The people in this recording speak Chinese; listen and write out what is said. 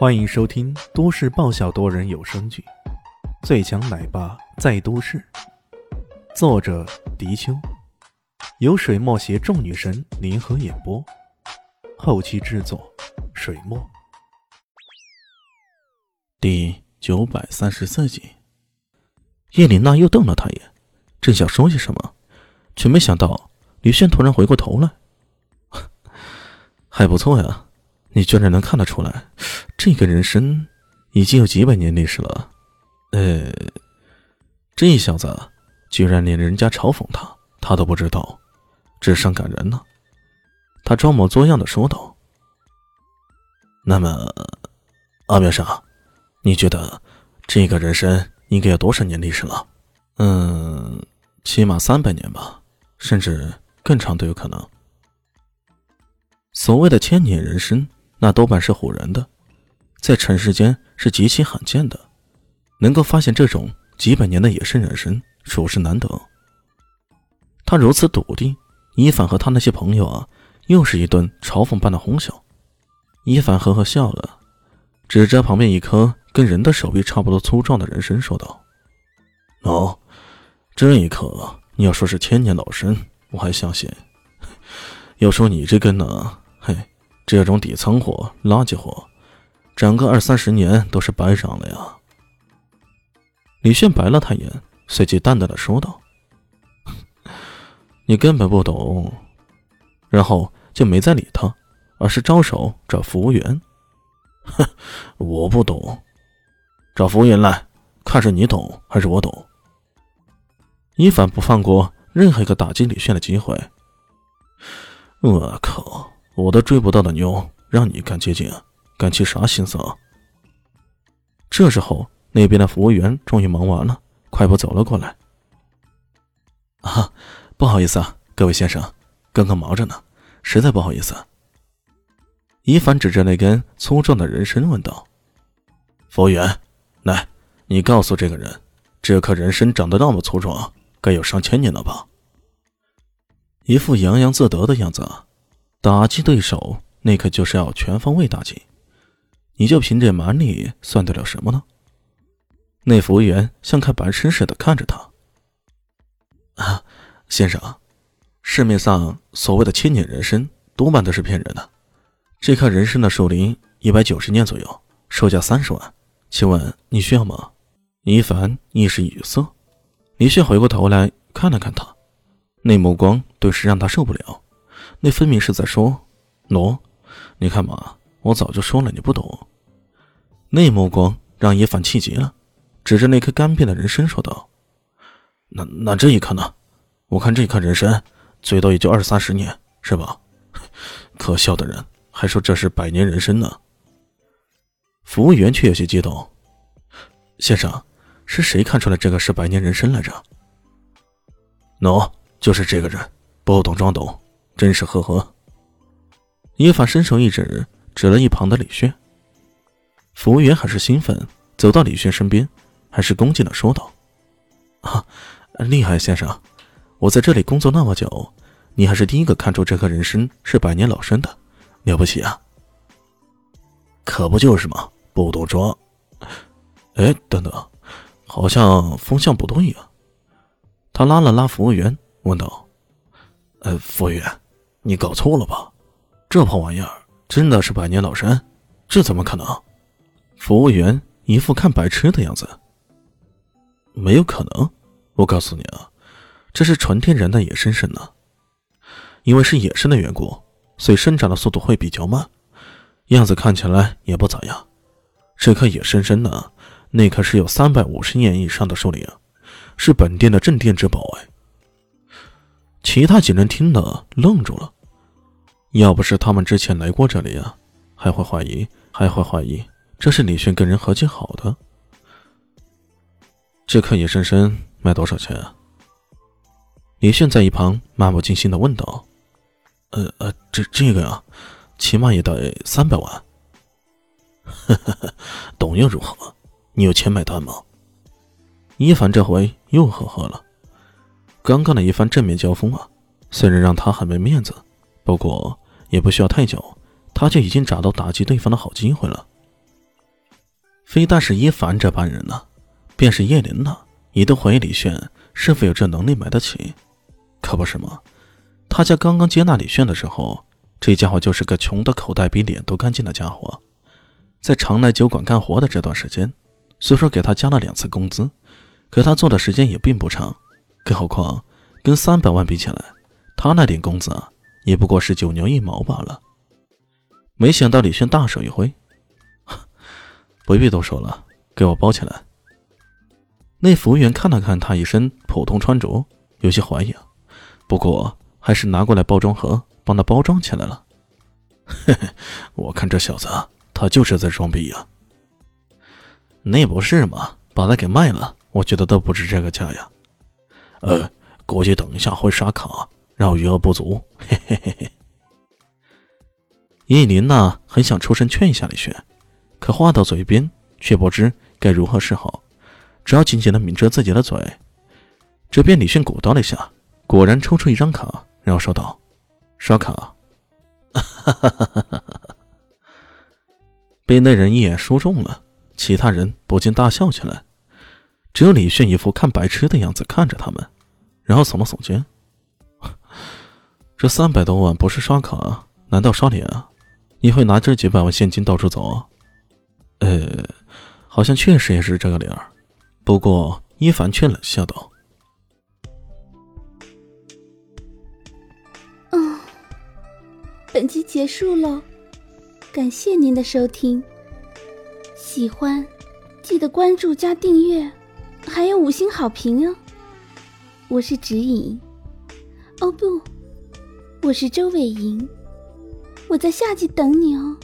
欢迎收听都市爆笑多人有声剧《最强奶爸在都市》，作者：迪秋，由水墨携众女神联合演播，后期制作：水墨。第九百三十四集，叶琳娜又瞪了他一眼，正想说些什么，却没想到李炫突然回过头来，还不错呀。你居然能看得出来，这个人参已经有几百年历史了。呃，这小子居然连人家嘲讽他，他都不知道，智商感人呢。他装模作样的说道：“那么，阿苗少，你觉得这个人参应该有多少年历史了？嗯，起码三百年吧，甚至更长都有可能。所谓的千年人参。”那多半是唬人的，在尘世间是极其罕见的，能够发现这种几百年的野生人参，属实难得。他如此笃定，伊凡和他那些朋友啊，又是一顿嘲讽般的哄笑。伊凡呵呵笑了，指着旁边一颗跟人的手臂差不多粗壮的人参说道：“哦，这一颗你要说是千年老参，我还相信；要说你这根呢，”这种底层货、垃圾货，整个二三十年都是白长了呀。李炫白了他一眼，随即淡淡的说道：“你根本不懂。”然后就没再理他，而是招手找服务员：“哼，我不懂，找服务员来，看是你懂还是我懂。”一凡不放过任何一个打击李炫的机会。我靠！我都追不到的妞，让你敢接近，敢起啥心思啊？这时候，那边的服务员终于忙完了，快步走了过来。啊，不好意思啊，各位先生，刚刚忙着呢，实在不好意思。一凡指着那根粗壮的人参问道：“服务员，来，你告诉这个人，这棵人参长得那么粗壮，该有上千年了吧？”一副洋洋自得的样子。打击对手，那可就是要全方位打击。你就凭这蛮力，算得了什么呢？那服务员像看白痴似的看着他。啊，先生，市面上所谓的千年人参多半都是骗人的。这棵人参的树龄一百九十年左右，售价三十万，请问你需要吗？一凡一时语塞，李炫回过头来看了看他，那目光顿时让他受不了。那分明是在说：“喏，你看嘛，我早就说了，你不懂。”那目光让叶凡气极了，指着那颗干瘪的人参说道：“那那这一颗呢？我看这一颗人参最多也就二三十年，是吧？可笑的人还说这是百年人参呢。”服务员却有些激动：“先生，是谁看出来这个是百年人参来着？”“喏，就是这个人，不懂装懂。”真是呵呵。叶凡伸手一指，指了一旁的李炫。服务员很是兴奋，走到李炫身边，还是恭敬的说道：“啊，厉害先生！我在这里工作那么久，你还是第一个看出这棵人参是百年老参的，了不起啊！”可不就是嘛，不懂装。哎，等等，好像风向不对呀。他拉了拉服务员，问道：“呃，服务员。”你搞错了吧？这破玩意儿真的是百年老参？这怎么可能？服务员一副看白痴的样子。没有可能，我告诉你啊，这是纯天然的野生参呢。因为是野生的缘故，所以生长的速度会比较慢，样子看起来也不咋样。这棵野生参呢，那可是有三百五十年以上的寿龄，是本店的镇店之宝哎。其他几人听了愣住了，要不是他们之前来过这里啊，还会怀疑，还会怀疑这是李迅跟人合计好的。这颗野生参卖多少钱啊？李迅在一旁漫不经心的问道：“呃呃，这这个呀，起码也得三百万。”呵呵呵，懂又如何？你有钱买单吗？一凡这回又呵呵了。刚刚的一番正面交锋啊，虽然让他很没面子，不过也不需要太久，他就已经找到打击对方的好机会了。非但是伊凡这般人呢，便是叶林呢，也都怀疑李炫是否有这能力买得起。可不是吗？他家刚刚接纳李炫的时候，这家伙就是个穷的口袋比脸都干净的家伙。在常来酒馆干活的这段时间，虽说给他加了两次工资，可他做的时间也并不长。更何况跟三百万比起来，他那点工资啊，也不过是九牛一毛罢了。没想到李轩大手一挥，不必多说了，给我包起来。那服务员看了看他一身普通穿着，有些怀疑，不过还是拿过来包装盒，帮他包装起来了。嘿嘿，我看这小子。他就是在装逼呀！那不是吗？把他给卖了，我觉得都不值这个价呀。呃，估计等一下会刷卡，让余额不足。嘿嘿嘿嘿。叶林呢，很想出声劝一下李轩，可话到嘴边，却不知该如何是好，只好紧紧的抿着自己的嘴。这边李轩鼓捣了一下，果然抽出一张卡，然后说道：“刷卡。”哈哈哈哈哈哈。被那人一眼说中了，其他人不禁大笑起来，只有李炫一副看白痴的样子看着他们，然后耸了耸肩：“这三百多万不是刷卡，难道刷脸啊？你会拿这几百万现金到处走啊？”呃，好像确实也是这个理儿。不过伊凡却冷笑道：“嗯，本集结束了。”感谢您的收听，喜欢记得关注加订阅，还有五星好评哦。我是指引，哦不，我是周伟莹，我在下集等你哦。